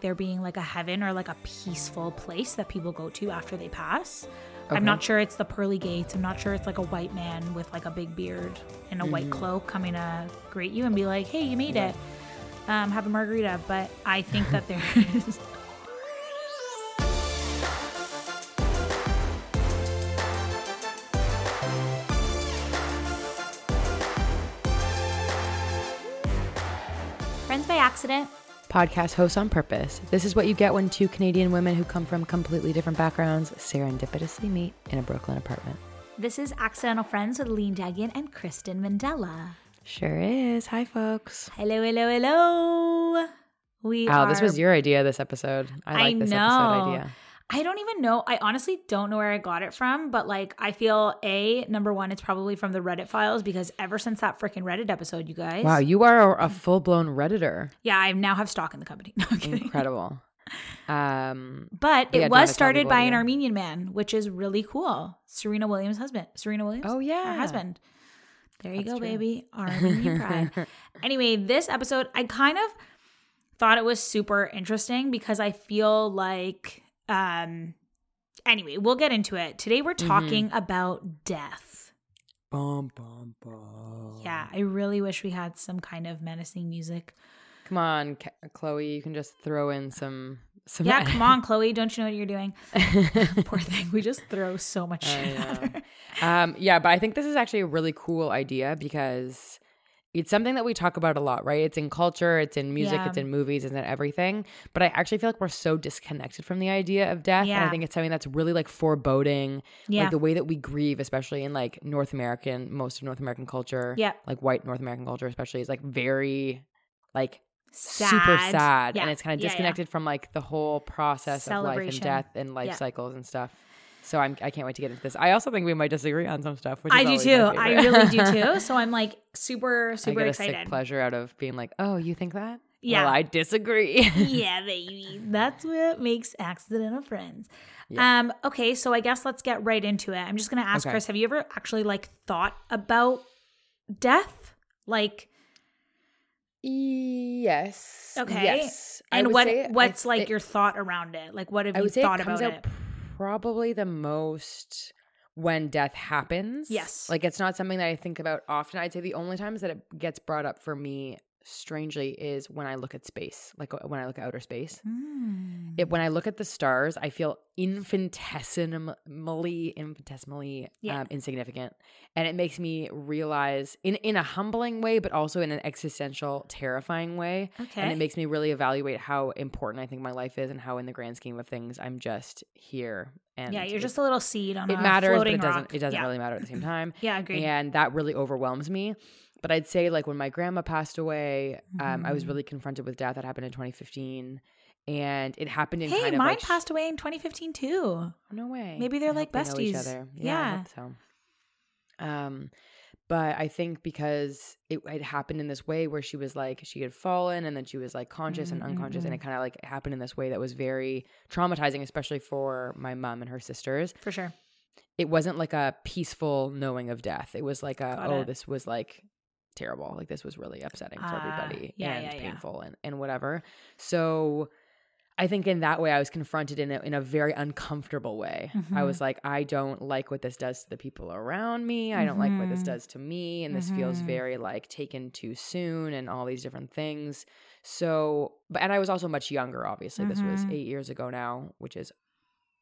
there being like a heaven or like a peaceful place that people go to after they pass. Okay. I'm not sure it's the pearly gates. I'm not sure it's like a white man with like a big beard and a white Mm-hmm. cloak coming to greet you and be like, "Hey, you made it. Um, have a margarita." But I think that there is. Friends by accident. Podcast hosts on purpose. This is what you get when two Canadian women who come from completely different backgrounds serendipitously meet in a Brooklyn apartment. This is Accidental Friends with Lean Dagian and Kristen Mandela. Sure is. Hi, folks. Hello, hello, hello. We Wow, are. this was your idea this episode. I like this know. episode idea. I don't even know. I honestly don't know where I got it from, but like I feel a number one, it's probably from the Reddit files because ever since that freaking Reddit episode, you guys. Wow, you are a full blown Redditor. Yeah, I now have stock in the company. No. Incredible. Um, But it was started by an Armenian man, which is really cool. Serena Williams' husband. Serena Williams? oh yeah, her husband. There you That's go, true. baby. Armenian pride. anyway, this episode, I kind of thought it was super interesting because I feel like, um, anyway, we'll get into it. Today we're Mm-hmm. talking about death. Bum, bum, bum. Yeah, I really wish we had some kind of menacing music. Come on, Chloe. You can just throw in some. some Yeah, come on, Chloe. Don't you know what you're doing? Poor thing. We just throw so much shit um, yeah, but I think this is actually a really cool idea because it's something that we talk about a lot, right? It's in culture, it's in music, Yeah. it's in movies, it's in everything. But I actually feel like we're so disconnected from the idea of death. And I think it's something that's really like foreboding. Yeah. Like the way that we grieve, especially in like North American, most of North American culture. Yeah. Like white North American culture, especially, is like very like Sad. super sad. Yeah. And it's kind of Yeah, yeah. disconnected from like the whole process of life and death and life Yeah. cycles and stuff. So I'm I can't wait to get into this. I also think we might disagree on some stuff. Which is I do too. I really do too. So I'm like super, I super get a excited. sick pleasure out of being like, oh, you think that? Yeah. Well, I disagree. yeah, baby. That's what makes accidental friends. Yeah. Um, okay, so I guess let's get right into it. I'm just gonna ask Okay. Chris, have you ever actually like thought about death? Like yes. Okay. Yes. And what I what's like thi- your thought around it? Like what have I you thought it comes about out it? Probably the most when death happens. Yes. Like it's not something that I think about often. I'd say the only times that it gets brought up for me strangely is when I look at space, like uh, when I look at outer space. Hmm. It, when I look at the stars, I feel infinitesimally, infinitesimally Yeah. um, insignificant, and it makes me realize, in in a humbling way, but also in an existential, terrifying way. Okay. And it makes me really evaluate how important I think my life is, and how, in the grand scheme of things, I'm just here. And yeah, you're just a little seed on it a matters, but it doesn't. rock. It doesn't yeah. really matter at the same time. Yeah, agreed. And that really overwhelms me. But I'd say, like, when my grandma passed away, um, I was Mhm. really confronted with death. That happened in 2015. And it happened in Hey, kind of mine like. passed away in 2015 too. No way. Maybe they're I like hope they each besties. other. Yeah, Yeah. so. Um, but I think because it, it happened in this way where she was like she had fallen and then she was like conscious and unconscious, and it kind of like happened in this way that was very traumatizing, especially for my mom and her sisters. For sure. It wasn't like a peaceful knowing of death. It was like a Got oh, it. this was like terrible. Like this was really upsetting for Ah, everybody yeah, and yeah, yeah. painful and and whatever. So. I think in that way I was confronted in a in a very uncomfortable way. I Mhm. was like, I don't like what this does to the people around me. I don't like what this Mhm. does to me. And this feels Mhm. very like taken too soon and all these different things. So but and I was also much younger, obviously. This was Mhm. eight years ago now, which is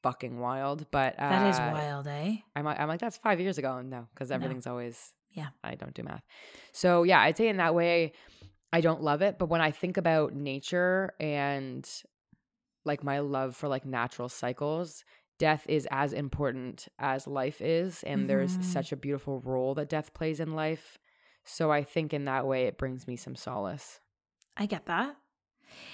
fucking wild. But uh, That is wild, eh? I'm, like- I'm like, that's five years ago. No, because No. everything's always, Yeah. I don't do math. So, yeah, I'd say in that way, I don't love it. But when I think about nature and like my love for like natural cycles, death is as important as life is. And there's Mhm. such a beautiful role that death plays in life. So I think in that way, it brings me some solace. I get that.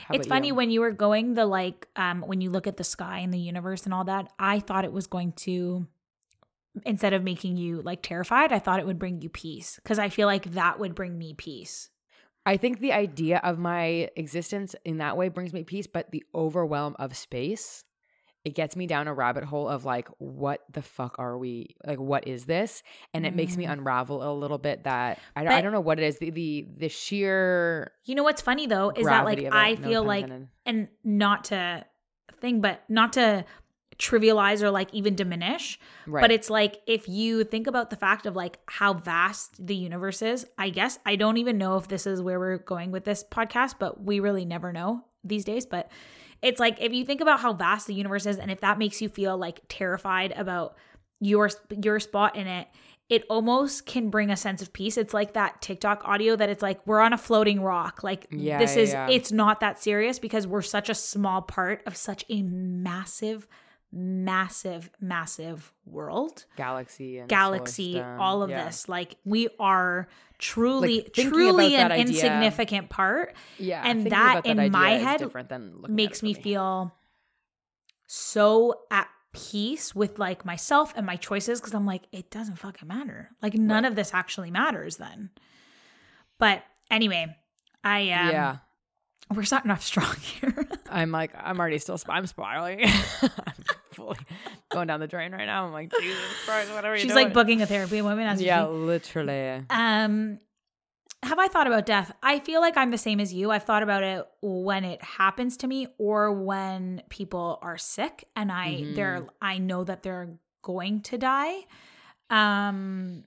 How it's funny you? when you were going the like um when you look at the sky and the universe and all that, I thought it was going to instead of making you like terrified, I thought it would bring you peace because I feel like that would bring me peace. I think the idea of my existence in that way brings me peace, but the overwhelm of space it gets me down a rabbit hole of like what the fuck are we like what is this and it makes me Mm. unravel a little bit that I, I don't know what it is the the, the sheer You know what's funny though is that like gravity of it, I feel pun like intended. and not to thing but not to trivialize or like even diminish. Right. but it's like if you think about the fact of like how vast the universe is i guess i don't even know if this is where we're going with this podcast but we really never know these days. But it's like if you think about how vast the universe is and if that makes you feel like terrified about your your spot in it it almost can bring a sense of peace. It's like that tiktok audio that it's like we're on a floating rock. Like Yeah, this is yeah. it's not that serious because we're such a small part of such a massive massive massive world. Galaxy and galaxy all of yeah. this. Like we are truly Like, truly an insignificant part. Yeah and thinking that in my head makes for me feel so at peace with like myself and my choices because I'm like, it doesn't fucking matter. Like none of this actually matters then. But anyway, I um, yeah. we're starting off strong here. i'm like i'm already still sp- i'm spiraling i'm fully going down the drain right now i'm like jesus christ what are She's doing? like booking a therapy appointment as yeah literally Um, have I thought about death? I feel like I'm the same as you. I've thought about it when it happens to me or when people are sick and I Mhm. they're I know that they're going to die. Um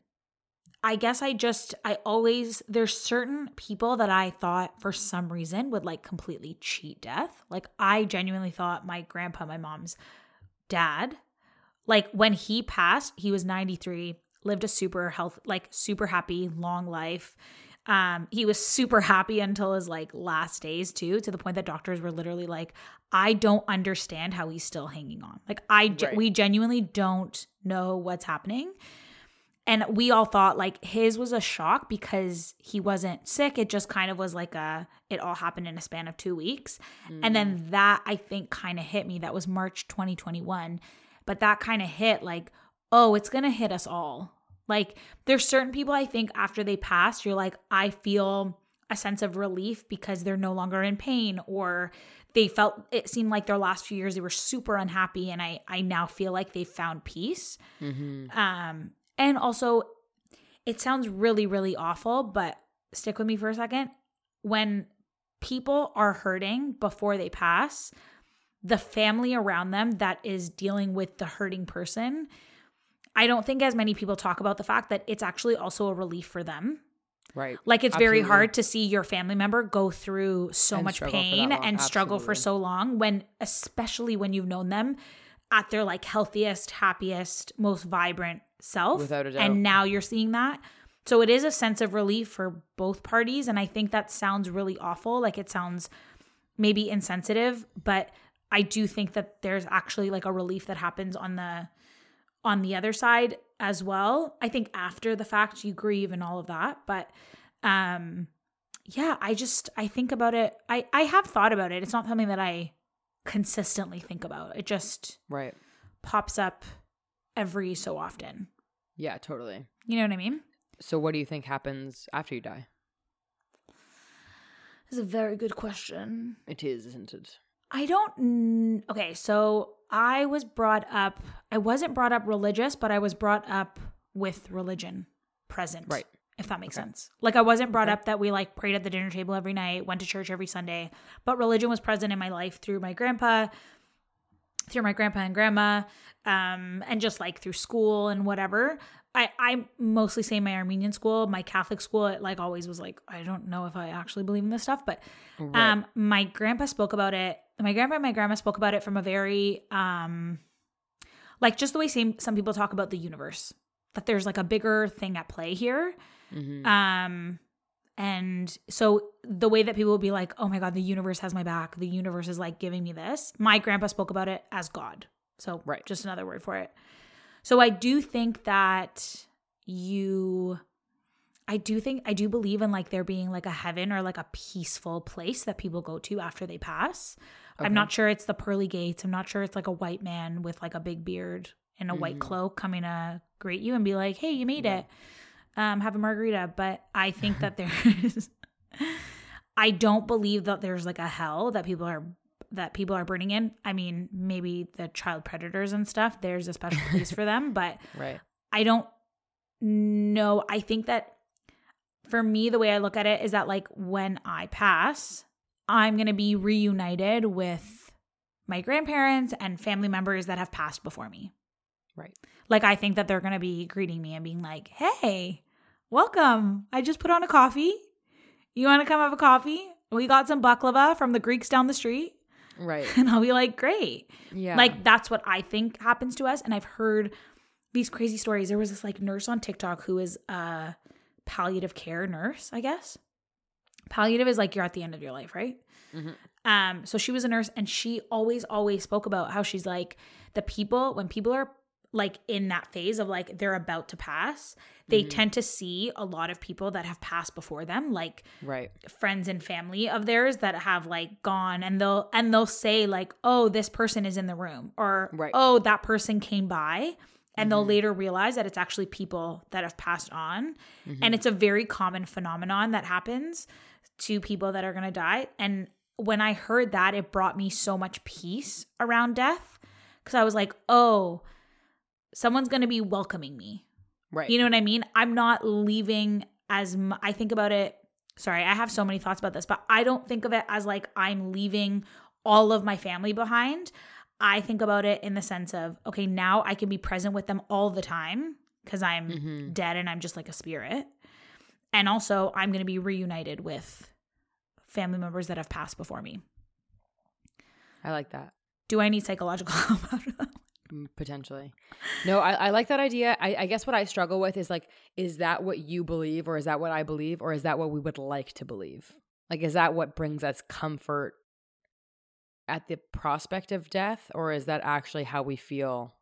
I guess I just I always there's certain people that I thought for some reason would like completely cheat death. Like I genuinely thought my grandpa, my mom's dad, like when he passed, he was 93, lived a super health like super happy long life. Um he was super happy until his like last days too to the point that doctors were literally like I don't understand how he's still hanging on. Like I Right. we genuinely don't know what's happening. And we all thought like his was a shock because he wasn't sick. It just kind of was like a, it all happened in a span of two weeks. And then that I think kind of hit me. That was March 2021. But that kind of hit like, oh, it's going to hit us all. Like there's certain people I think after they pass, you're like, I feel a sense of relief because they're no longer in pain or they felt it seemed like their last few years they were super unhappy and I I now feel like they've found peace. Mhm. Um, and also, it sounds really, really awful, but stick with me for a second. When people are hurting before they pass, the family around them that is dealing with the hurting person, I don't think as many people talk about the fact that it's actually also a relief for them. right Like it's very hard to see your family member go through so And much struggle for that pain and struggle for so long when especially when you've known them at their like healthiest, happiest, most vibrant self. Without a doubt. And now you're seeing that. So it is a sense of relief for both parties and I think that sounds really awful. Like it sounds maybe insensitive, but I do think that there's actually like a relief that happens on the on the other side as well. I think after the fact you grieve and all of that, but um yeah, I just I think about it. I I have thought about it. It's not something that I consistently think about. It just right pops up every so often. yeah totally You know what I mean? so what do you think happens after you die That's a very good question. it is isn't it I don't. Okay, so I was brought up. I wasn't brought up religious, but I was brought up with religion present. Right. If that makes Okay. sense. Like I wasn't brought Okay. up that we like prayed at the dinner table every night, went to church every Sunday, but religion was present in my life through my grandpa, through my grandpa and grandma, um, and just like through school and whatever. I, I mostly say my Armenian school, my Catholic school, it like always was like, I don't know if I actually believe in this stuff, but Right. um, my grandpa spoke about it. My grandpa and my grandma spoke about it from a very um, like just the way same some people talk about the universe. That there's like a bigger thing at play here. Mhm. Um, and so the way that people will be like, oh my god, the universe has my back. The universe is like giving me this. My grandpa spoke about it as God. So Right. just another word for it. So I do think that you I do think I do believe in like there being like a heaven or like a peaceful place that people go to after they pass. Okay. I'm not sure it's the pearly gates. I'm not sure it's like a white man with like a big beard and a white Mhm. cloak coming to greet you and be like, "Hey, you made Right. it. Um, have a margarita." But I think that there's I don't believe that there's like a hell that people are that people are burning in. I mean, maybe the child predators and stuff, there's a special place for them, but Right. I don't know. I think that for me, the way I look at it is that, like, when I pass, I'm going to be reunited with my grandparents and family members that have passed before me. Right. Like, I think that they're going to be greeting me and being like, hey, welcome. I just put on a coffee. You want to come have a coffee? We got some baklava from the Greeks down the street. Right. And I'll be like, great. Yeah. Like that's what I think happens to us. And I've heard these crazy stories. There was this like nurse on TikTok who is a palliative care nurse, I guess. Palliative is like you're at the end of your life, right? Mhm. Um, so she was a nurse and she always, always spoke about how she's like the people when people are like in that phase of like they're about to pass, they Mhm. tend to see a lot of people that have passed before them, like right. friends and family of theirs that have like gone and they'll and they'll say like oh this person is in the room or Right. oh that person came by and they'll Mhm. later realize that it's actually people that have passed on Mhm. and it's a very common phenomenon that happens to people that are going to die and when i heard that it brought me so much peace around death cuz i was like oh someone's going to be welcoming me right. you know what I mean? I'm not leaving as m- I think about it. Sorry, I have so many thoughts about this, but I don't think of it as like I'm leaving all of my family behind. I think about it in the sense of, okay, now I can be present with them all the time because I'm Mhm. dead and I'm just like a spirit. And also, I'm going to be reunited with family members that have passed before me. I like that. Do I need psychological help Potentially. No, I, I like that idea. I, I guess what I struggle with is like, is that what you believe, or is that what I believe, or is that what we would like to believe? Like, is that what brings us comfort at the prospect of death, or is that actually how we feel?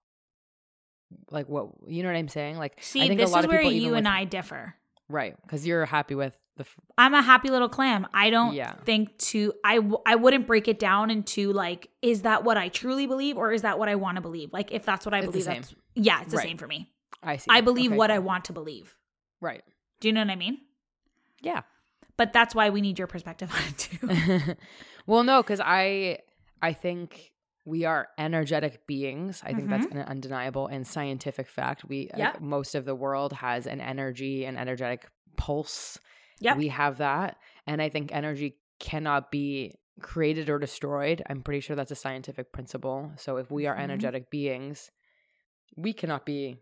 Like what you know what I'm saying? Like, See, I think this a lot is of where people, you and with- I differ. right? Because you're happy with the f- I'm a happy little clam. I don't Yeah. think to I w- I wouldn't break it down into like is that what I truly believe or is that what I want to believe? Like if that's what I It's the believe, same. that's yeah, it's the Right. same for me. I see. I believe Okay, what I want to believe. Right. Do you know what I mean? Yeah. But that's why we need your perspective on it too. well, no, because I I think we are energetic beings. I think that's mm-hmm. an undeniable and scientific fact. We Yep. most of the world has an energy, an energetic pulse. Yep. We have that, and I think energy cannot be created or destroyed. I'm pretty sure that's a scientific principle. So if we are Mhm. energetic beings, we cannot be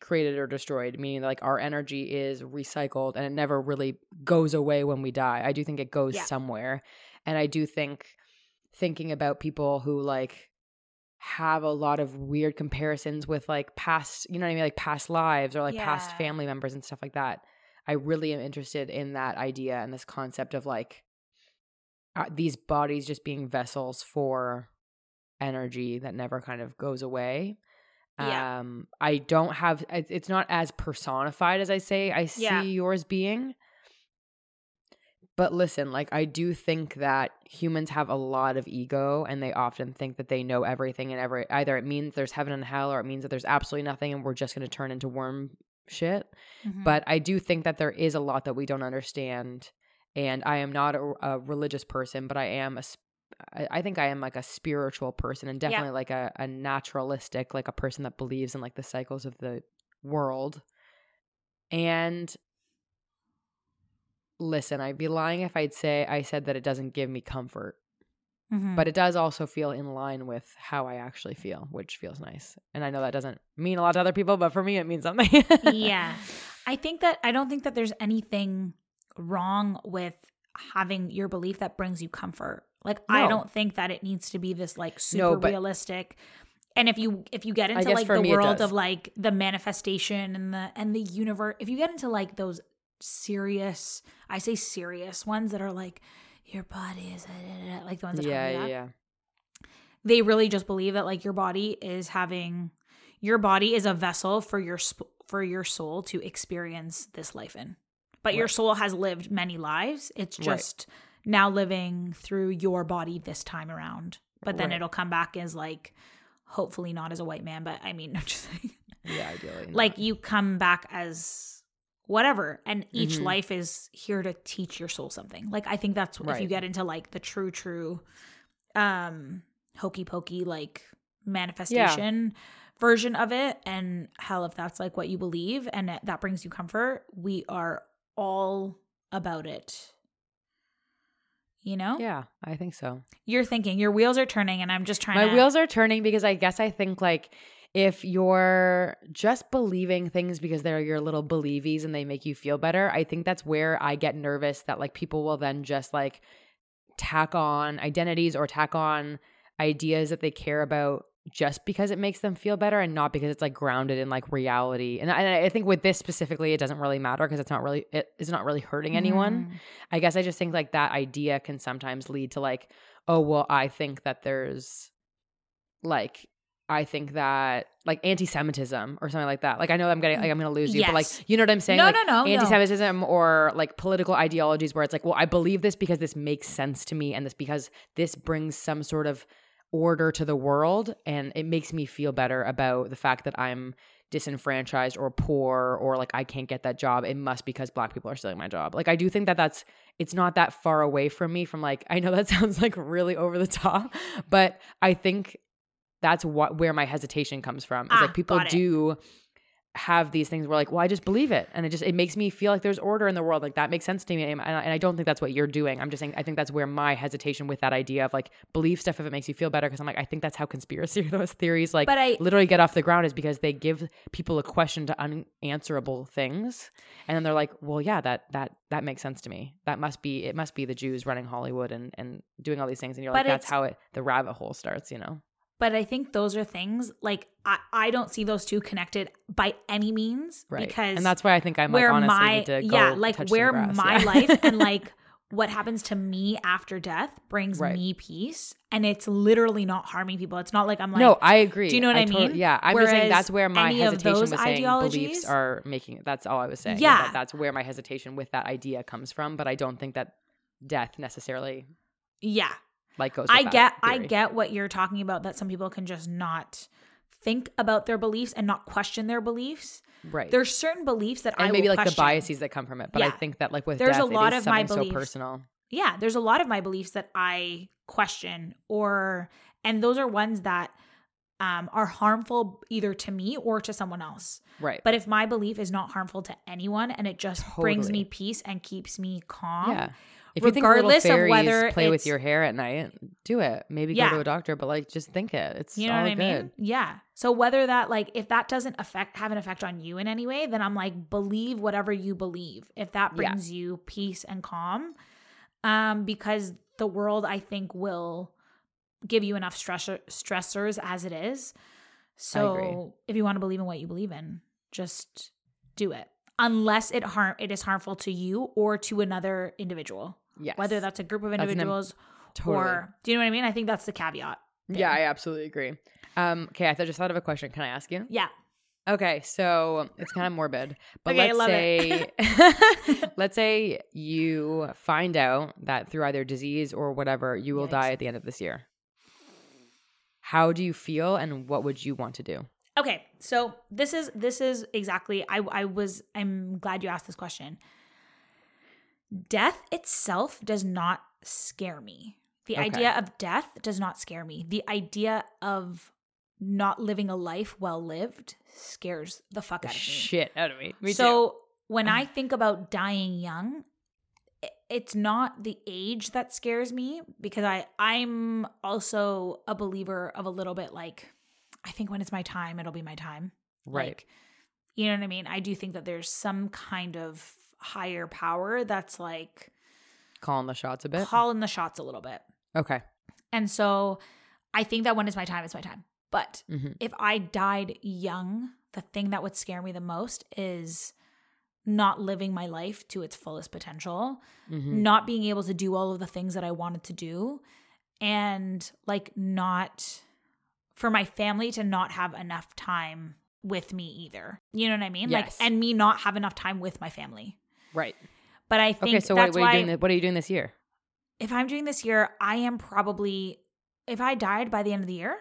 created or destroyed, meaning like our energy is recycled and it never really goes away when we die. I do think it goes Yeah. somewhere. And I do think thinking about people who like have a lot of weird comparisons with like past, you know what I mean, like past lives or like past family members and stuff like that. I really am interested in that idea and this concept of like uh, these bodies just being vessels for energy that never kind of goes away. Yeah. Um I don't have it's not as personified as I say I see Yeah. yours being. But listen, like I do think that humans have a lot of ego and they often think that they know everything and every either it means there's heaven and hell or it means that there's absolutely nothing and we're just going to turn into worm shit. Mhm. But I do think that there is a lot that we don't understand. And I am not a, a religious person, but I am a. I think I am like a spiritual person, and Yeah. definitely like a, a naturalistic, like a person that believes in like the cycles of the world. And listen, I'd be lying if I'd say I said that it doesn't give me comfort, Mhm. but it does also feel in line with how I actually feel, which feels nice. And I know that doesn't mean a lot to other people, but for me, it means something. yeah. I think that I don't think that there's anything wrong with having your belief that brings you comfort. Like I don't think that it needs to be this like super No, but- realistic. And if you if you get into like the world of like the manifestation and the and the universe, if you get into like those serious, I say serious ones that are like your body is like the ones that yeah, yeah, yeah. they really just believe that like your body is having your body is a vessel for your sp- for your soul to experience this life in but your soul has lived many lives it's Right. just now living through your body this time around but then Right. it'll come back as like hopefully not as a white man but i mean just saying Yeah, ideally. not. like you come back as whatever and each Mhm. life is here to teach your soul something. Like i think that's if you get into like the true true um hokey pokey like manifestation version of it and hell if that's like what you believe and that- that brings you comfort we are all about it. You know? Yeah, I think so. you're thinking your wheels are turning and i'm just trying My to wheels are turning because I guess I think like if you're just believing things because they're your little believies and they make you feel better, I think that's where I get nervous that like people will then just like tack on identities or tack on ideas that they care about just because it makes them feel better and not because it's like grounded in like reality. And I, and I think with this specifically, it doesn't really matter because it's not really it is not really hurting anyone. Mhm. I guess I just think like that idea can sometimes lead to like, oh, well, I think that there's like, I think that like anti Semitism or something like that. Like, I know I'm getting, like, mm. I'm going to lose you, but like, you know what I'm saying? No, like, no, no, no. Anti Semitism or like political ideologies where it's like, well, I believe this because this makes sense to me and this because this brings some sort of order to the world and it makes me feel better about the fact that I'm disenfranchised or poor or like I can't get that job. It must because black people are stealing my job. Like I do think that that's it's not that far away from me from like I know that sounds like really over the top, but I think that's what where my hesitation comes from. Is Ah, like people do have these things where like, well, I just believe it, and it just it makes me feel like there's order in the world. Like that makes sense to me, and I, and I don't think that's what you're doing. I'm just saying I think that's where my hesitation with that idea of like believe stuff if it makes you feel better because I'm like I think that's how conspiracy those theories like But I- literally get off the ground is because they give people a question to unanswerable things, and then they're like, well, yeah, that that that makes sense to me. That must be it must be the Jews running Hollywood and and doing all these things, and you're like, that's how it the rabbit hole starts, you know. But i think those are things like i, I don't see those two connected by any means Right. because and that's why I think I'm like where honestly my need to go yeah like where my Yeah. life and like what happens to me after death brings Right. me peace and it's literally not harming people it's not like i'm like no, I agree. do you know what I tot- mean? yeah, I'm just saying that's where my hesitation was saying beliefs are making. That's all I was saying. Yeah. that that's where my hesitation with that idea comes from. But I don't think that death necessarily yeah like goes. I get I get what you're talking about that some people can just not think about their beliefs and not question their beliefs. right. There's certain beliefs that I and maybe will like question. the biases that come from it. But I think that like with There's a lot of my something so beliefs. personal. Yeah, there's a lot of my beliefs that I question or and those are ones that um, are harmful either to me or to someone else. Right. But if my belief is not harmful to anyone and it just brings me peace and keeps me calm, yeah. If you think regardless of whether play with your hair at night, do it. Maybe Yeah. go to a doctor, but like just think it. It's You know all what I good. mean? Yeah. So whether that like if that doesn't affect have an effect on you in any way, then I'm like believe whatever you believe. If that Yeah. brings you peace and calm, um, because the world I think will give you enough stressor stressors as it is. So if you want to believe in what you believe in, just do it. Unless it harm it is harmful to you or to another individual. Yes. Whether that's a group of That's an im- individuals Totally. or do you know what I mean? I think that's the caveat. Yeah. I absolutely agree. Um, okay, I th- just thought of a question. Can I ask you? Yeah. Okay, so it's kind of morbid, but Okay, let's say let's say you find out that through either disease or whatever, you will Yikes. die at the end of this year. How do you feel, and what would you want to do? Okay, so this is this is exactly I I was I'm glad you asked this question. Death itself does not scare me. The Okay. idea of death does not scare me. The idea of not living a life well lived scares the fuck out of me. Shit out of me. Me so when I think about dying young, it's not the age that scares me because I I'm also a believer of a little bit like I think when it's my time, it'll be my time. Right. Like, you know what I mean? I do think that there's some kind of higher power that's like Calling the shots a bit. calling the shots a little bit. okay. And so I think that when it's my time, it's my time. But hmm if I died young, the thing that would scare me the most is not living my life to its fullest potential, hmm not being able to do all of the things that I wanted to do, and like not for my family to not have enough time with me either. You know what I mean? Yes. Like, and me not have enough time with my family. Right. But I think Okay. So what, that's what are why you doing? What are you doing this year? if I'm doing this year, I am probably if I died by the end of the year.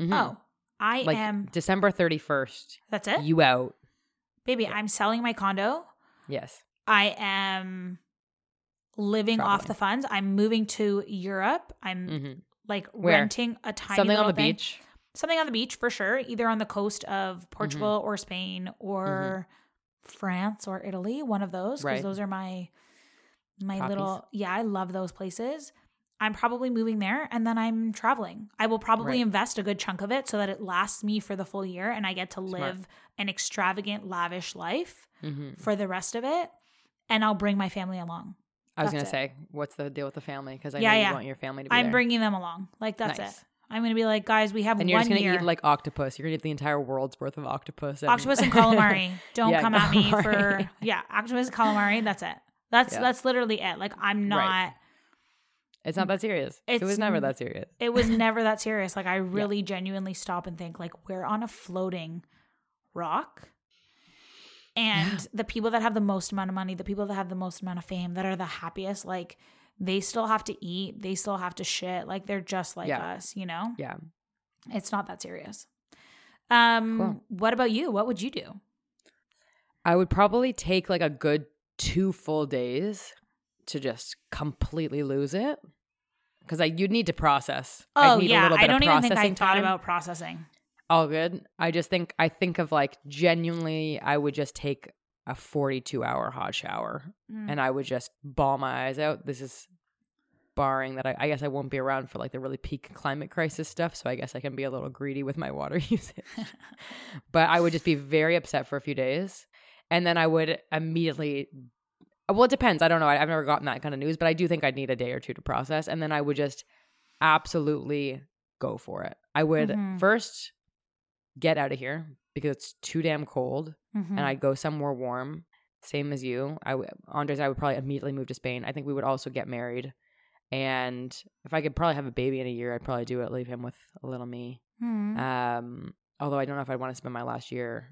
Mhm. Oh, I like am. December thirty first. That's it, You out? baby. I'm selling my condo. Yes. I am living off the funds. I'm moving to Europe. I'm hmm like Where? renting a tiny Something on the thing. beach. Something on the beach for sure, either on the coast of Portugal Mm-hmm. or Spain or France or Italy, one of those because Right. those are my my little yeah, I love those places. I'm probably moving there and then I'm traveling. I will probably Right. invest a good chunk of it so that it lasts me for the full year and I get to Smart. live an extravagant, lavish life hmm for the rest of it. And I'll bring my family along. I was That's gonna it. say, what's the deal with the family? Because I Yeah, know yeah. you want your family to be I'm there. bringing them along. Like that's Nice. it. I'm gonna be like, guys, we have one. and you're one just gonna year. eat like octopus. You're gonna eat the entire world's worth of octopus. And octopus and calamari. Don't Yeah, come at me for yeah, octopus and calamari. That's it. That's Yeah. that's literally it. Like I'm not. Right. It's not that serious. it was never that serious. It was never that serious. Like I really genuinely stop and think like we're on a floating rock. And the people that have the most amount of money, the people that have the most amount of fame, that are the happiest, like they still have to eat, they still have to shit. Like they're just like Yeah. us, you know? Yeah. It's not that serious. Um Cool. what about you? What would you do? I would probably take like a good two full days to just completely lose it. Because I you'd need to process. Oh need a yeah, little bit I don't even think I thought time. about processing. all good. I just think I think of like genuinely I would just take a 42 hour hot shower Mm. and I would just bawl my eyes out. This is barring that I, I guess I won't be around for like the really peak climate crisis stuff. So I guess I can be a little greedy with my water usage. but I would just be very upset for a few days. And then I would immediately, well, it depends. I don't know. I, I've never gotten that kind of news, but I do think I'd need a day or two to process. And then I would just absolutely go for it. I would Mhm. first get out of here because it's too damn cold Mhm. and I'd go somewhere warm. Same as you. I w- Andres, I would probably immediately move to Spain. I think we would also get married. And if I could probably have a baby in a year, I'd probably do it, leave him with a little me. Mhm. Um, although I don't know if I'd want to spend my last year,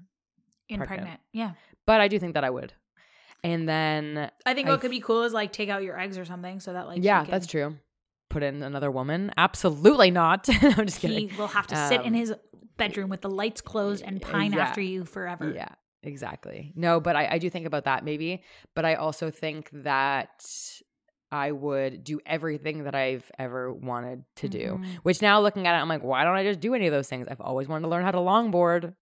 in pregnant. pregnant. Yeah. but I do think that I would. And then, I think I what could be cool is like take out your eggs or something so that like yeah, he that's true. Put in another woman? Absolutely not. I'm just kidding. He will have to sit in Um, his bedroom with the lights closed and pine yeah. after you forever. Yeah, exactly. No, but I, I do think about that maybe. But I also think that I would do everything that I've ever wanted to do. Mhm. Which now looking at it, I'm like, why don't I just do any of those things? I've always wanted to learn how to longboard.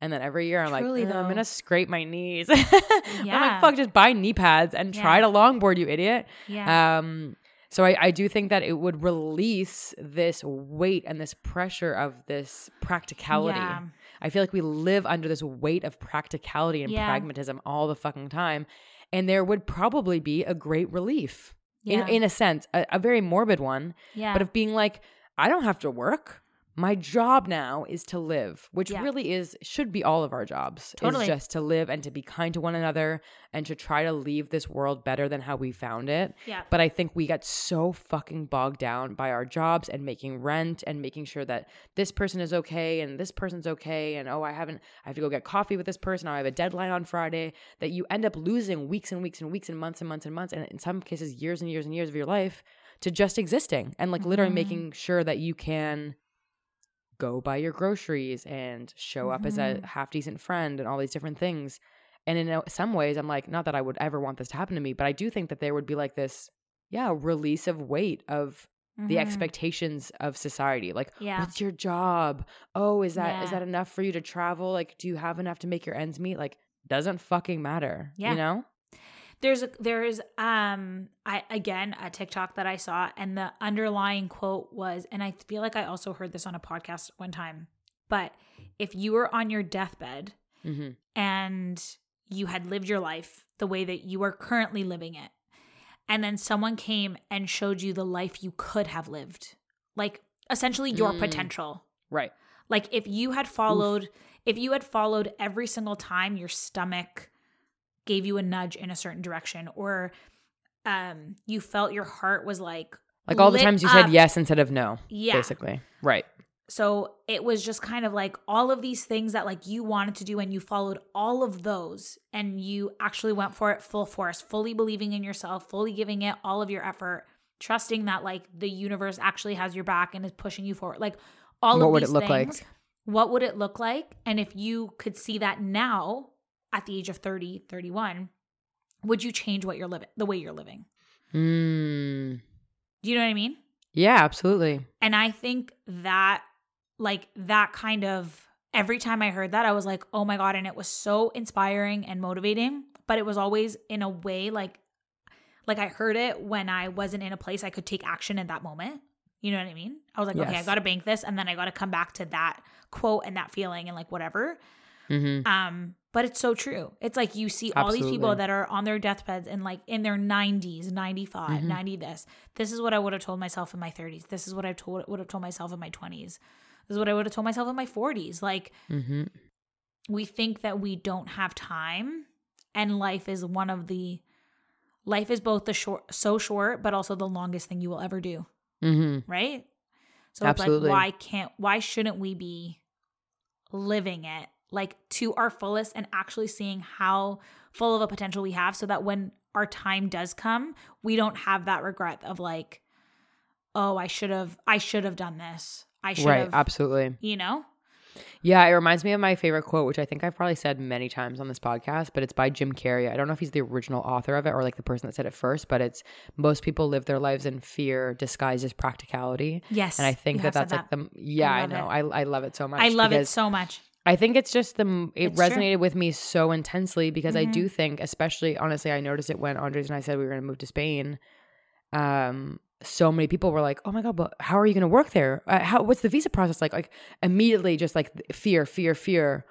And then every year I'm Truly, like, "Ugh, I'm gonna scrape my knees. I'm Yeah. like, fuck, just buy knee pads and try to longboard, you idiot. Yeah. Um, so I, I do think that it would release this weight and this pressure of this practicality. Yeah. I feel like we live under this weight of practicality and Yeah. pragmatism all the fucking time. And there would probably be a great relief Yeah. in, in a sense, a, a very morbid one, yeah. but of being like, I don't have to work. My job now is to live, which Yeah. really is should be all of our jobs. Totally. Is just to live and to be kind to one another and to try to leave this world better than how we found it. yeah. But I think we got so fucking bogged down by our jobs and making rent and making sure that this person is okay and this person's okay. And oh, I haven't, I have to go get coffee with this person. I have a deadline on Friday. That you end up losing weeks and weeks and weeks and months and months and months. And in some cases, years and years and years of your life to just existing and like literally Mhm. making sure that you can go buy your groceries and show up as a Mhm. half decent friend and all these different things. And in some ways, I'm like, not that I would ever want this to happen to me, but I do think that there would be like this, yeah, release of weight of the Mhm. expectations of society. Like, Yeah. what's your job? Oh, is that is Yeah. that enough for you to travel? Like, do you have enough to make your ends meet? Like, doesn't fucking matter. Yeah. You know? There's a there's um I again a TikTok that I saw and the underlying quote was and I feel like I also heard this on a podcast one time. But if you were on your deathbed Mm-hmm. and you had lived your life the way that you are currently living it and then someone came and showed you the life you could have lived like essentially your Mm. potential Right. like if you had followed if you had followed every single time your stomach gave you a nudge in a certain direction or um you felt your heart was like Like all the times you up. said yes instead of no. Yeah. Basically. Right. So it was just kind of like all of these things that like you wanted to do and you followed all of those and you actually went for it full force, fully believing in yourself, fully giving it all of your effort, trusting that like the universe actually has your back and is pushing you forward. Like all What of would these it look like? things, What would it look like? And if you could see that now at the age of 30, 31, would you change what you're living the way you're living? Mm. Do you know what I mean? Yeah, absolutely. And I think that, like, that kind of every time I heard that, I was like, oh my God. And it was so inspiring and motivating, but it was always in a way like, like I heard it when I wasn't in a place I could take action in that moment. You know what I mean? I was like, okay, I got to bank this. And then I got to come back to that quote and that feeling and like whatever. Mm-hmm. Um, but it's so true. It's like you see all these people that are on their deathbeds and like in their 90s, 95, Mhm. 90 this. This is what I would have told myself in my 30s. This is what I told would have told myself in my 20s. This is what I would have told myself in my 40s. Like Mm-hmm. we think that we don't have time and life is one of the life is both the short so short but also the longest thing you will ever do, Mm-hmm. right? So Absolutely. it's like why can't why shouldn't we be living it like to our fullest and actually seeing how full of a potential we have so that when our time does come, we don't have that regret of like oh, I should have I should have done this. I should Right. have Absolutely. you know? Yeah, it reminds me of my favorite quote, which I think I've probably said many times on this podcast, but it's by Jim Carrey. I don't know if he's the original author of it or like the person that said it first, but it's most people live their lives in fear disguised as practicality. Yes. And I think you that have that's like the yeah, I, love know. I I love it so much. I love it because so much. I think it's just the it It's true. resonated with me so intensely because I Mhm. do think, especially honestly, I noticed it when Andres and I said we were going to move to Spain. Um, so many people were like, "Oh my god, but how are you going to work there? Uh, how what's the visa process like?" Like immediately, just like fear, fear, fear.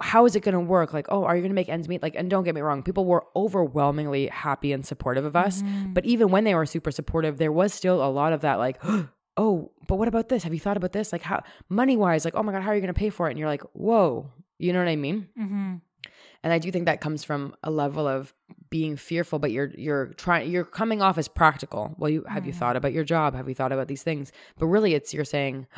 How is it going to work? Like, oh, are you going to make ends meet? Like, and don't get me wrong, people were overwhelmingly happy and supportive of us. Mhm. But even when they were super supportive, there was still a lot of that, like, oh, but what about this? Have you thought about this? Like, how money wise, like, oh my God, how are you going to pay for it? And you're like, whoa, you know what I mean? Mhm. And I do think that comes from a level of being fearful, but you're you're trying you're coming off as practical. Well, you have you Mhm. thought about your job? Have you thought about these things? But really, it's you're saying.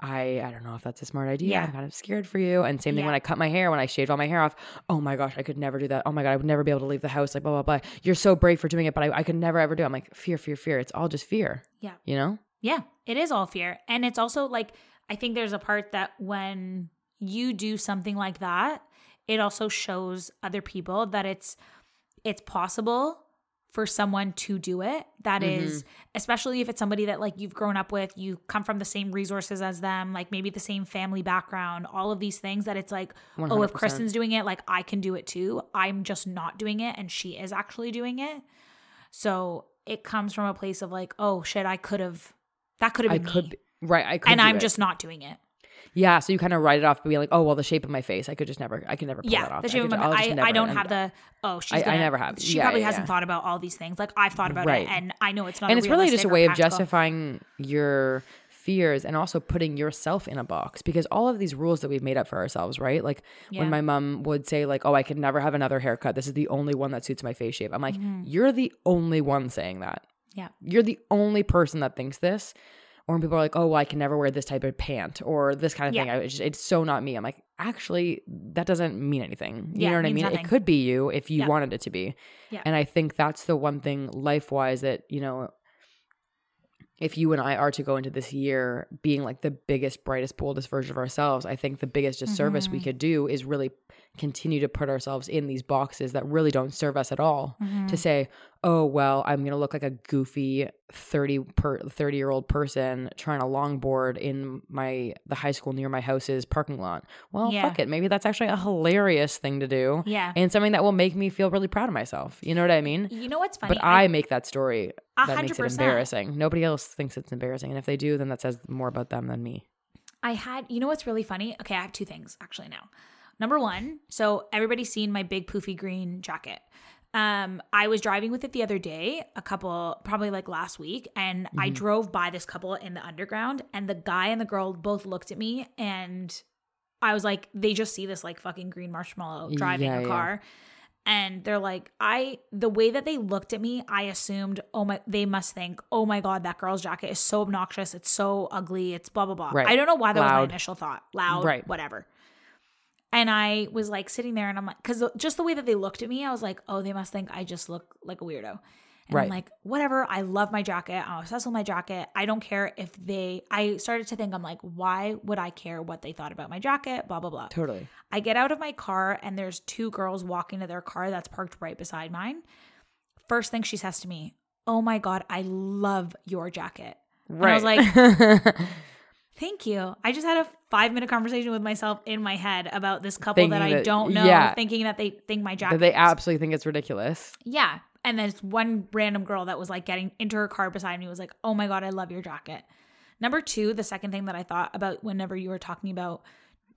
I I don't know if that's a smart idea. Yeah. I'm kind of scared for you. And same thing Yeah. when I cut my hair, when I shaved all my hair off. Oh my gosh, I could never do that. Oh my god, I would never be able to leave the house. Like blah blah blah. You're so brave for doing it, but I, I could never ever do. it. I'm like fear, fear, fear. It's all just fear. Yeah. You know. Yeah, it is all fear. And it's also like, I think there's a part that when you do something like that, it also shows other people that it's it's possible for someone to do it That is, especially if it's somebody that like you've grown up with you come from the same resources as them like maybe the same family background all of these things that it's like oh if kristen's doing it like i can do it too. I'm just not doing it and she is actually doing it. So it comes from a place of like oh shit i could have that could have I been could me. be, right. I could and i'm it. just not doing it yeah. So you kind of write it off, being like, oh well, the shape of my face, I could just never, I can never pull that yeah off. the I shape of my just I, I don't have the oh she's I- I gonna, never have. she Yeah, probably yeah, hasn't yeah. thought about all these things like i've thought about Right. it and i know it's not and it's really just a way of justifying your fears and also putting yourself in a box because all of these rules that we've made up for ourselves right like Yeah. when my mom would say like oh i could never have another haircut this is the only one that suits my face shape i'm like Mhm. you're the only one saying that Yeah. you're the only person that thinks this or when people are like oh well i can never wear this type of pant or this kind of thing Yeah. I, it's, just, it's so not me i'm like actually that doesn't mean anything you Yeah, know what i mean nothing. it could be you if you Yeah. wanted it to be Yeah. and i think that's the one thing life wise that you know if you and I are to go into this year being like the biggest, brightest, boldest version of ourselves, I think the biggest disservice we Mhm. could do is really continue to put ourselves in these boxes that really don't serve us at all. Mhm. To say, oh well, I'm gonna look like a goofy thirty per thirty year old person trying to longboard in my the high school near my house's parking lot. Well, Yeah. fuck it, maybe that's actually a hilarious thing to do, yeah and something that will make me feel really proud of myself. You know what I mean? you know what's funny But I make that story a that makes it embarrassing. Nobody else thinks it's embarrassing. And if they do, then that says more about them than me. I had, you know what's really funny? Okay, I have two things actually now. Number one, so everybody's seen my big poofy green jacket. Um, I was driving with it the other day, a couple, probably like last week, and I Mm-hmm. drove by this couple in the underground, and the guy and the girl both looked at me, and I was like, they just see this like fucking green marshmallow driving Yeah, a yeah. car. And they're like, I, the way that they looked at me, I assumed, oh my, they must think, oh my God, that girl's jacket is so obnoxious. It's so ugly. It's blah, blah, blah. Right. I don't know why that was my initial thought. Loud, Right. whatever. And I was like sitting there and I'm like, because just the way that they looked at me, I was like, oh, they must think I just look like a weirdo. And I'm Right. like, whatever. I love my jacket. I'm obsessed with my jacket. I don't care if they, I started to think, I'm like, why would I care what they thought about my jacket? Blah, blah, blah. Totally. I get out of my car and there's two girls walking to their car that's parked right beside mine. First thing she says to me, Oh my God, I love your jacket. And I was like, Thank you. I just had a five minute conversation with myself in my head about this couple Thinking that I that- don't know, yeah. thinking that they think my jacket. that they absolutely think it's ridiculous. Yeah. And then it's one random girl that was like getting into her car beside me was like, oh my God, I love your jacket. Number two, the second thing that I thought about whenever you were talking about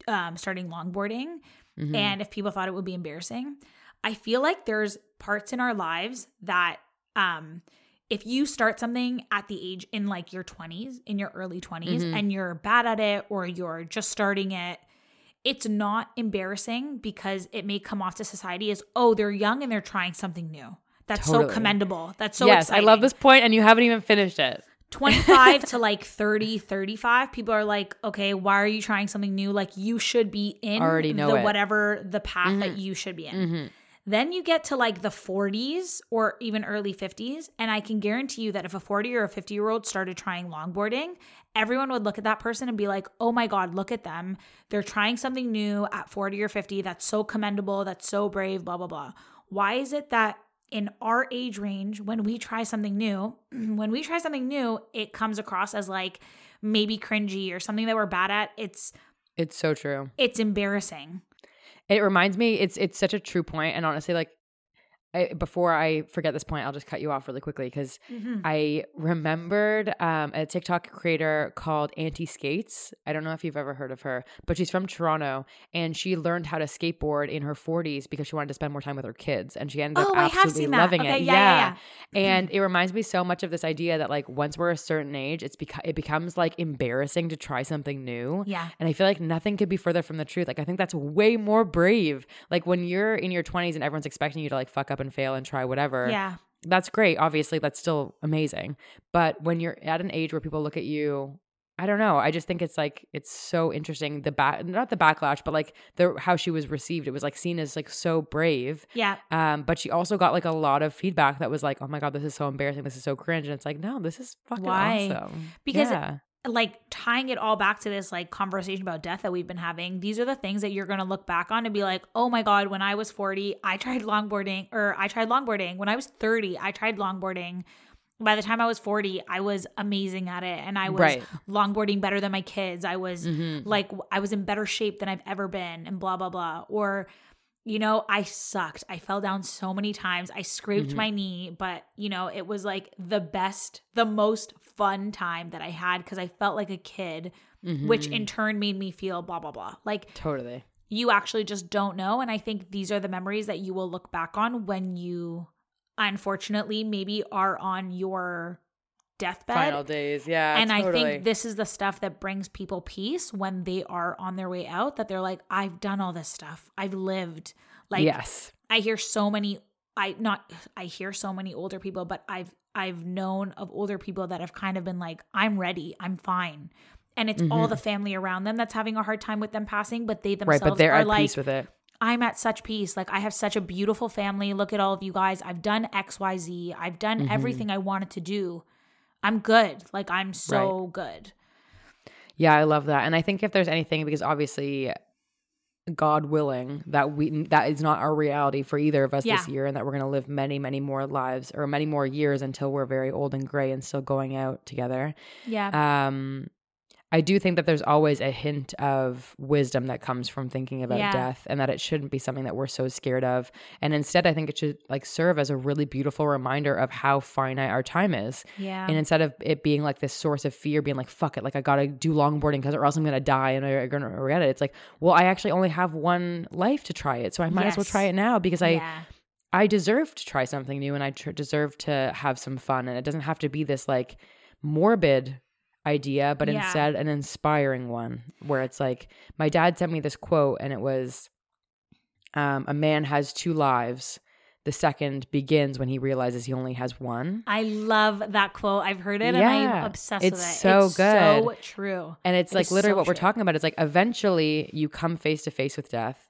um, starting longboarding Mhm. and if people thought it would be embarrassing, I feel like there's parts in our lives that um, if you start something at the age in like your 20s, in your early 20s, Mhm. and you're bad at it or you're just starting it, it's not embarrassing because it may come off to society as, oh, they're young and they're trying something new. That's so commendable. That's so yes, I love this point, and you haven't even finished it. 25 to like 30, 35, people are like, okay, why are you trying something new? Like you should be in Already know the whatever the path that you should be in. Mhm. Then you get to like the 40s or even early 50s. And I can guarantee you that if a 40 or a 50 year old started trying longboarding, everyone would look at that person and be like, oh my God, look at them. They're trying something new at 40 or 50. That's so commendable. That's so brave, blah, blah, blah. Why is it that in our age range, when we try something new, when we try something new, it comes across as like maybe cringy or something that we're bad at? It's It's so true. it's embarrassing. It reminds me, it's it's such a true point, and honestly, like I, before I forget this point, I'll just cut you off really quickly because I remembered um, a TikTok creator called Auntie Skates. I don't know if you've ever heard of her, but she's from Toronto and she learned how to skateboard in her 40s because she wanted to spend more time with her kids, and she ended Oh, up absolutely loving Okay, it. yeah, yeah, and it reminds me so much of this idea that like once we're a certain age, it's beca- it becomes like embarrassing to try something new. Yeah. And I feel like nothing could be further from the truth. Like I think that's way more brave. Like when you're in your 20s and everyone's expecting you to like fuck up and fail and try whatever. Yeah. That's great. Obviously, that's still amazing. But when you're at an age where people look at you, I don't know. I just think it's like it's so interesting. The back, not the backlash, but like the how she was received. It was like seen as like so brave. Yeah. Um, but she also got like a lot of feedback that was like, "Oh my god, this is so embarrassing. This is so cringe." And it's like, no, this is fucking Why? awesome. Because Yeah. Like tying it all back to this like conversation about death that we've been having these are the things that you're going to look back on and be like oh my god when i was 40 i tried longboarding or i tried longboarding when i was 30 i tried longboarding by the time i was 40 i was amazing at it and i was Right. longboarding better than my kids i was Mhm. like i was in better shape than i've ever been and blah blah blah or you know i sucked i fell down so many times i scraped Mhm. my knee but you know it was like the best the most fun time that i had because i felt like a kid which Mhm. in turn made me feel blah blah blah like totally. you actually just don't know and i think these are the memories that you will look back on when you unfortunately maybe are on your deathbed Final days. Yeah. and I think this is the stuff that brings people peace when they are on their way out that they're like, I've done all this stuff. I've lived. Like yes. I hear so many I not I hear so many older people, but I've I've known of older people that have kind of been like, I'm ready, I'm fine. And it's all Mhm. the family around them that's having a hard time with them passing, but they Right, themselves but they're are at like, peace with it. I'm at such peace. Like I have such a beautiful family. Look at all of you guys. I've done XYZ. I've done Mhm. everything I wanted to do. I'm good. Like I'm so good. Yeah, I love that. And I think if there's anything, because obviously, God willing, that we that is not our reality for either of us this year, and that we're gonna live many, many more lives or many more years until we're very old and gray and still going out together. Yeah. Um, I do think that there's always a hint of wisdom that comes from thinking about Yeah. death, and that it shouldn't be something that we're so scared of. And instead, I think it should like serve as a really beautiful reminder of how finite our time is. yeah. And instead of it being like this source of fear, being like, fuck it, like I gotta do longboarding because or else I'm gonna die and I'm gonna regret it. It's like, well, I actually only have one life to try it. So I might as well try it now because I yeah. I deserve to try something new and I tr- deserve to have some fun. And it doesn't have to be this like morbid idea, but Yeah. instead an inspiring one where it's like, my dad sent me this quote and it was, um, a man has two lives. The second begins when he realizes he only has one. I love that quote. I've heard it and I'm obsessed It's with it. so it's So good. true. And it's It like literally so what we're talking about. It's like eventually you come face to face with death,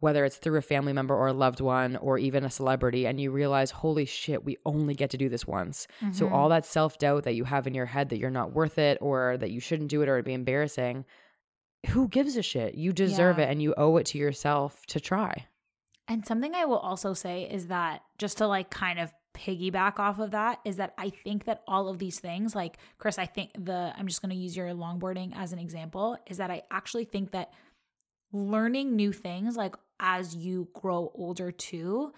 whether it's through a family member or a loved one or even a celebrity, and you realize, holy shit, we only get to do this once. So Mhm. all that self doubt that you have in your head that you're not worth it or that you shouldn't do it or it'd be embarrassing, who gives a shit? You deserve Yeah. it and you owe it to yourself to try. And something I will also say is that just to like kind of piggyback off of that is that I think that all of these things, like Chris, I think the, I'm just going to use your longboarding as an example, is that I actually think that learning new things, like as you grow older too,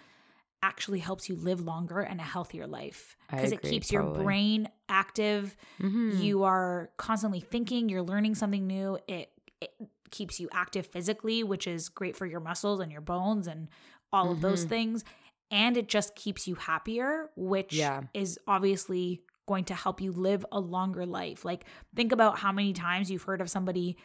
actually helps you live longer and a healthier life because it keeps probably. your brain active. Mm-hmm. You are constantly thinking, you're learning something new. It, it keeps you active physically, which is great for your muscles and your bones and all mm-hmm. of those mm-hmm. things. And it just keeps you happier, which yeah. is obviously going to help you live a longer life. Like, think about how many times you've heard of somebody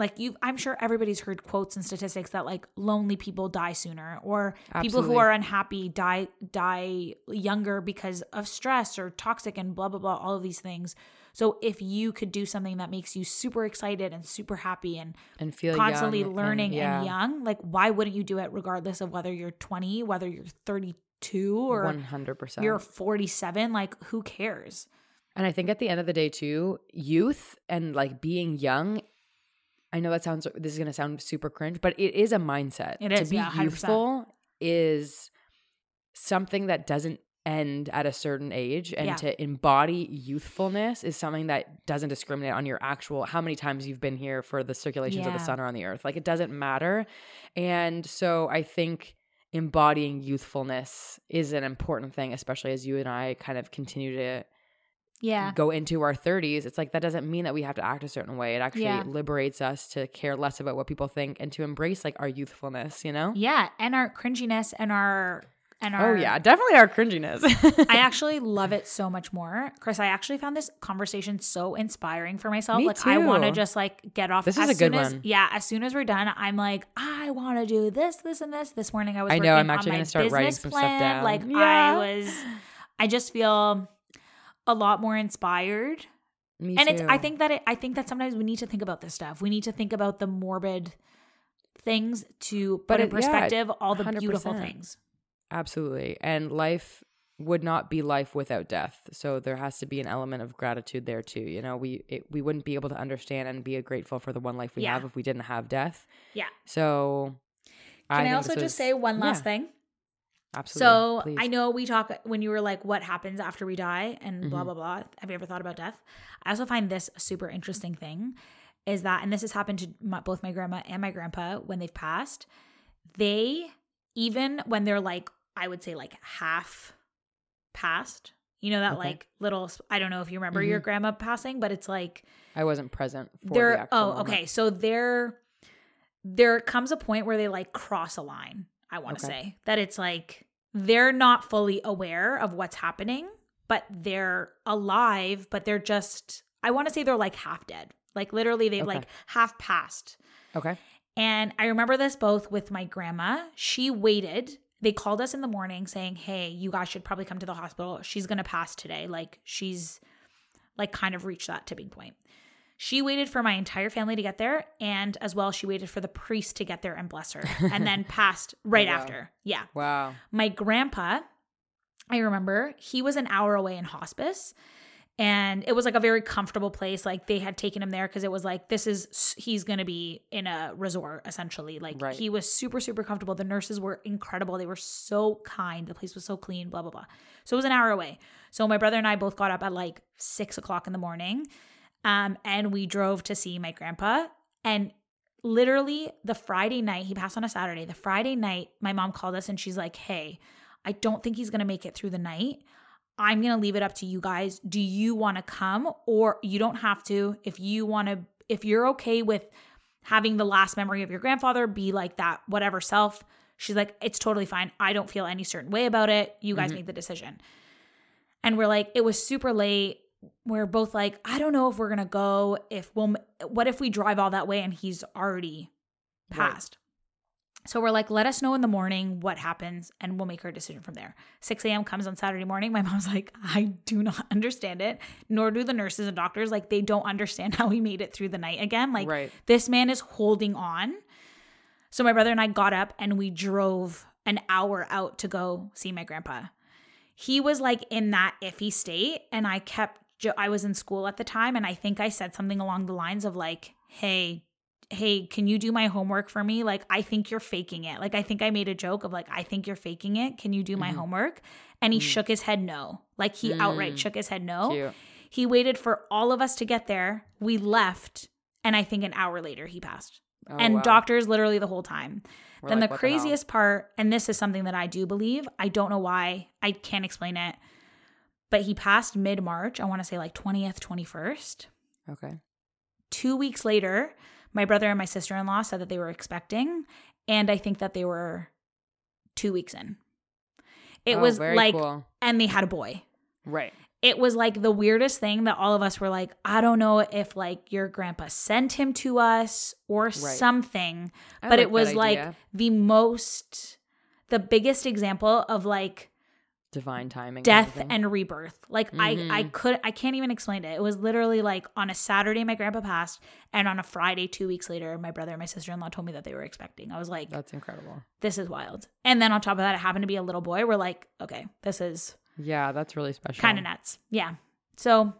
like you i'm sure everybody's heard quotes and statistics that like lonely people die sooner or Absolutely. people who are unhappy die die younger because of stress or toxic and blah blah blah all of these things so if you could do something that makes you super excited and super happy and and feel constantly learning and, yeah. and young like why wouldn't you do it regardless of whether you're 20 whether you're 32 or 100% you're 47 like who cares and I think at the end of the day, too, youth and like being young I know that sounds this is gonna sound super cringe, but it is a mindset. It is to be yeah, youthful is something that doesn't end at a certain age and yeah. to embody youthfulness is something that doesn't discriminate on your actual how many times you've been here for the circulations yeah. of the sun or on the earth like it doesn't matter and so i think embodying youthfulness is an important thing especially as you and i kind of continue to yeah. go into our 30s it's like that doesn't mean that we have to act a certain way. It actually yeah. liberates us to care less about what people think and to embrace like our youthfulness you know? Yeah and our cringiness and our and oh, our, oh yeah definitely our cringiness. I actually love it so much more. Chris i actually found this conversation so inspiring for myself. Me like too. i want to just like get off this is a good as, one. Yeah as soon as we're done i'm like i want to do this this and this. This morning i was i know i'm actually gonna start writing some plan. stuff down. Like yeah. i was i just feel a lot more inspired. Me and too. it's I think that it, I think that sometimes we need to think about this stuff. We need to think about the morbid things to put but in perspective yeah, all the 100%. beautiful things. Absolutely. And life would not be life without death. So there has to be an element of gratitude there too. You know, we it, we wouldn't be able to understand and be grateful for the one life we yeah. have if we didn't have death. Yeah. So Can I, I also just was, say one last yeah. thing? Absolutely. So Please. I know we talk when you were like, what happens after we die and mm-hmm. blah, blah, blah. Have you ever thought about death? I also find this a super interesting thing is that, and this has happened to my, both my grandma and my grandpa when they've passed, they, even when they're like, I would say like half past, you know, that okay. like little, I don't know if you remember mm-hmm. your grandma passing, but it's like, I wasn't present for there. The oh, moment. okay. So there, there comes a point where they like cross a line I want to okay. say that it's like they're not fully aware of what's happening, but they're alive, but they're just, I want to say they're like half dead. Like literally, they've okay. like half passed. Okay. And I remember this both with my grandma. She waited. They called us in the morning saying, Hey, you guys should probably come to the hospital. She's going to pass today. Like she's like kind of reached that tipping point. She waited for my entire family to get there, and as well, she waited for the priest to get there and bless her, and then passed right oh, wow. after. Yeah. Wow. My grandpa, I remember, he was an hour away in hospice and it was like a very comfortable place like they had taken him there because it was like this is he's gonna be in a resort essentially like right. he was super super comfortable the nurses were incredible they were so kind the place was so clean blah blah blah so it was an hour away so my brother and i both got up at like six o'clock in the morning um, and we drove to see my grandpa. And literally the Friday night, he passed on a Saturday. The Friday night, my mom called us and she's like, Hey, I don't think he's going to make it through the night. I'm going to leave it up to you guys. Do you want to come or you don't have to? If you want to, if you're okay with having the last memory of your grandfather be like that, whatever self, she's like, it's totally fine. I don't feel any certain way about it. You guys mm-hmm. make the decision. And we're like, it was super late we're both like, I don't know if we're gonna go. If we'll, what if we drive all that way and he's already passed? Right. So we're like, let us know in the morning what happens and we'll make our decision from there. 6 a.m. comes on Saturday morning. My mom's like, I do not understand it, nor do the nurses and doctors. Like, they don't understand how he made it through the night again. Like, right. this man is holding on. So my brother and I got up and we drove an hour out to go see my grandpa. He was like in that iffy state, and I kept I was in school at the time, and I think I said something along the lines of like, "Hey, hey, can you do my homework for me? Like, I think you're faking it. Like, I think I made a joke of like, I think you're faking it. Can you do my Mhm. homework? And he Mm. shook his head no. Like, he outright Mm. shook his head no. Cute. He waited for all of us to get there. We left. And I think an hour later, he passed. Oh, and wow. doctors literally the whole time. We're then like, the craziest part, and this is something that I do believe, I don't know why, I can't explain it, but he passed mid March. I want to say like 20th, 21st. Okay. Two weeks later, my brother and my sister in law said that they were expecting, and I think that they were two weeks in. It Oh, was like, cool. and they had a boy. right. It was like the weirdest thing that all of us were like, I don't know if like your grandpa sent him to us or something I but like it was like the most the biggest example of like divine timing. kind of death and rebirth like i i Mhm. could i can't even explain it it was literally like on a saturday my grandpa passed and on a friday two weeks later my brother and my sister-in-law told me that they were expecting i was like That's incredible. this is wild and then on top of that it happened to be a little boy we're like okay this is Yeah, that's really special. kind of nuts yeah so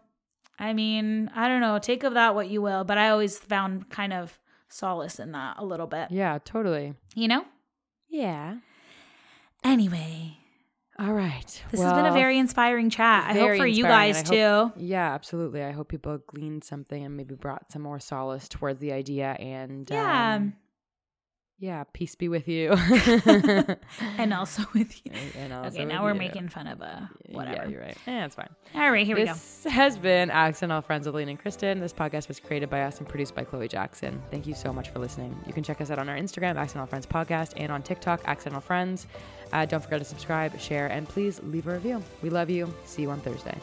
i mean i don't know take of that what you will but i always found kind of solace in that a little bit Yeah, totally. you know Yeah. anyway All right. This has been a very inspiring chat. I hope very for you guys I too. Yeah, absolutely. I hope people gleaned something and maybe brought some more solace towards the idea. And Yeah. um, yeah, peace be with you. and also with you. And also Okay, now we're you. making fun of a whatever. Yeah, you're right. Yeah, it's fine. All right, here we go. this has been Accidental Friends with Lane and Kristen. This podcast was created by us and produced by Chloe Jackson. Thank you so much for listening. You can check us out on our Instagram, Accidental Friends Podcast, and on TikTok, Accidental Friends. Uh, don't forget to subscribe, share, and please leave a review. We love you. See you on Thursday.